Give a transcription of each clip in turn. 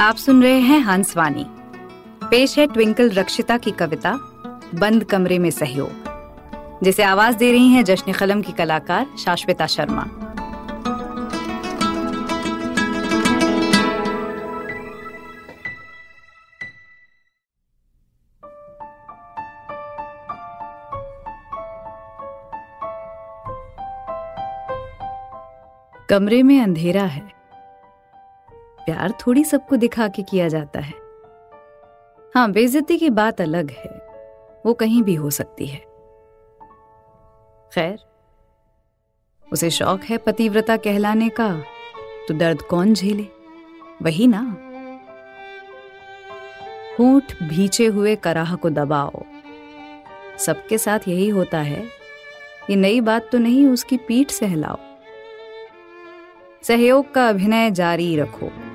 आप सुन रहे हैं हंसवाणी पेश है ट्विंकल रक्षिता की कविता, बंद कमरे में सहयोग। जिसे आवाज़ दे रही हैं जश्न कलम की कलाकार शाश्विता शर्मा। कमरे में अंधेरा है। प्यार थोड़ी सबको दिखा के किया जाता है। हाँ बेइज्जती की बात अलग है। वो कहीं भी हो सकती है। खैर, उसे शौक है पतिव्रता कहलाने का। तो दर्द कौन झेले? वही ना। होठ भीचे हुए कराह को दबाओ। सबके साथ यही होता है। ये नई बात तो नहीं, उसकी पीठ सहलाओ। सहयोग का अभिनय जारी रखो।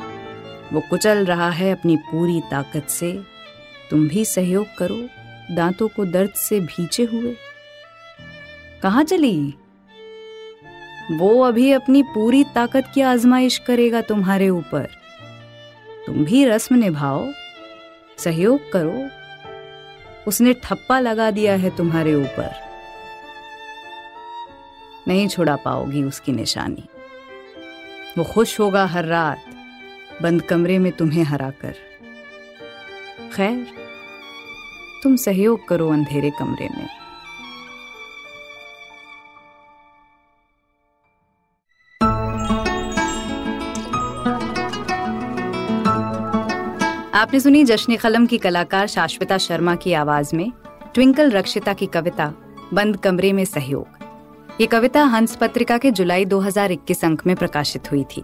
वो कुचल रहा है अपनी पूरी ताकत से। तुम भी सहयोग करो, दांतों को दर्द से भीचे हुए। कहा चली? वो अभी अपनी पूरी ताकत की आजमाइश करेगा तुम्हारे ऊपर। तुम भी रस्म निभाओ, सहयोग करो। उसने ठप्पा लगा दिया है तुम्हारे ऊपर। नहीं छुड़ा पाओगी उसकी निशानी। वो खुश होगा हर रात। बंद कमरे में तुम्हें हराकर। खैर, तुम सहयोग करो अंधेरे कमरे में। आपने सुनी जश्न कलम की कलाकार शाश्विता शर्मा की आवाज़ में ट्विंकल रक्षिता की कविता, बंद कमरे में सहयोग। ये कविता हंस पत्रिका के जुलाई 2021 अंक में प्रकाशित हुई थी।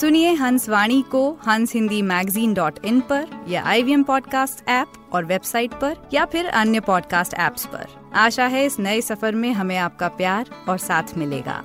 सुनिए हंस वाणी को हंस हिंदी मैगजीन डॉट इन पर या आई वी पॉडकास्ट ऐप और वेबसाइट पर या फिर अन्य पॉडकास्ट ऐप्स पर आशा है इस नए सफ़र में हमें आपका प्यार और साथ मिलेगा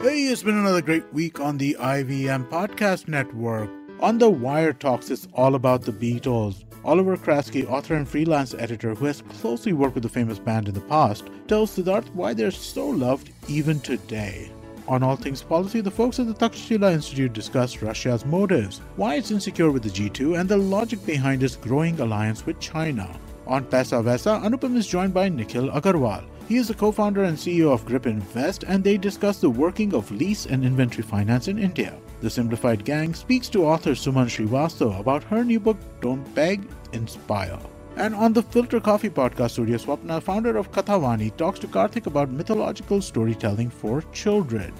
Hey, it's been another great week on the IVM Podcast Network. On the Wire Talks, it's all about the Beatles. Oliver Kraske, author and freelance editor who has closely worked with the famous band in the past, tells Siddharth why they're so loved even today. On All Things Policy, the folks at the Takshashila Institute discuss Russia's motives, why it's insecure with the G2, and the logic behind its growing alliance with China. On Pesa Vesa, Anupam is joined by Nikhil Agarwal. He is the co founder and CEO of Grip Invest, and they discuss the working of lease and inventory finance in India. The Simplified Gang speaks to author Suman Srivastav about her new book, Don't Beg, Inspire. And on the Filter Coffee podcast studio, Swapna, founder of Kathavani, talks to Karthik about mythological storytelling for children.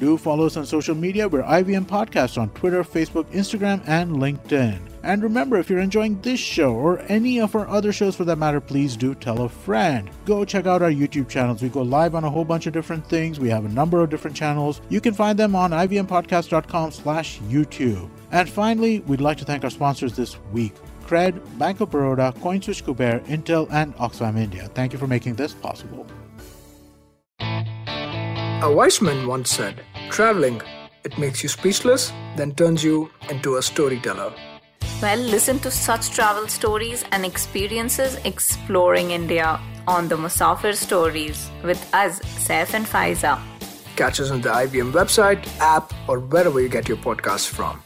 Do follow us on social media. We're IVM Podcast on Twitter, Facebook, Instagram, and LinkedIn. And remember, if you're enjoying this show or any of our other shows for that matter, please do tell a friend. Go check out our YouTube channels. We go live on a whole bunch of different things. We have a number of different channels. You can find them on ivmpodcast.com slash YouTube. And finally, we'd like to thank our sponsors this week. Cred, Bank of Baroda, CoinSwitch Kuber, Intel, and Oxfam India. Thank you for making this possible. A wise man once said, Traveling, it makes you speechless, then turns you into a storyteller. Well, listen to such travel stories and experiences exploring India on the Musafir Stories with us, Saif and Faiza. Catch us on the IBM website, app, or wherever you get your podcasts from.